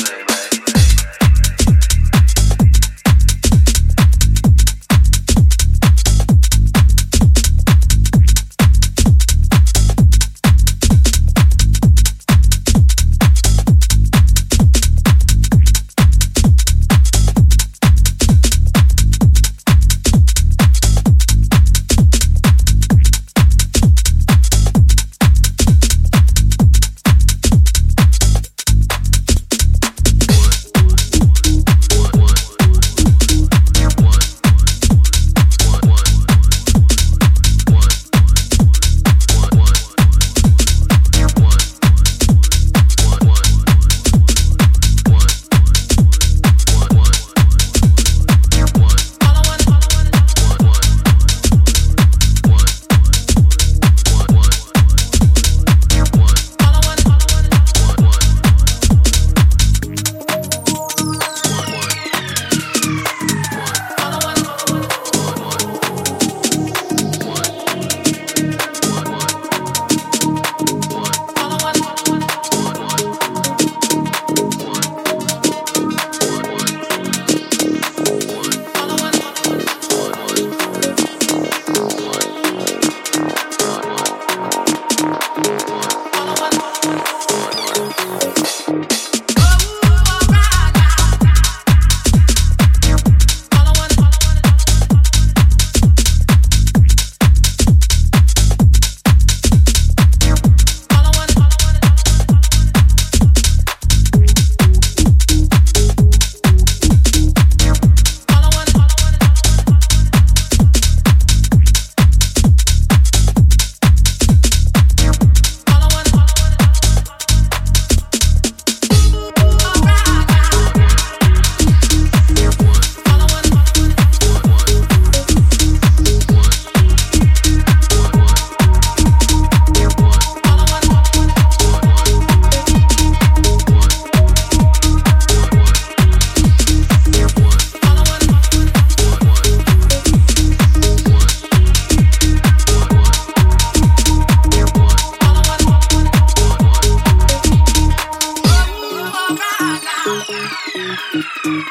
name.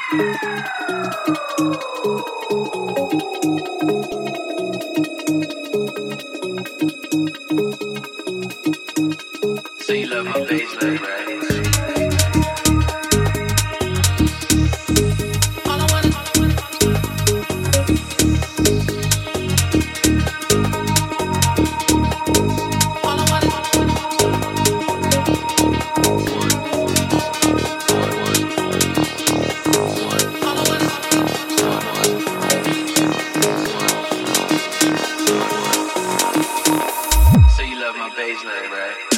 Música baseline, right?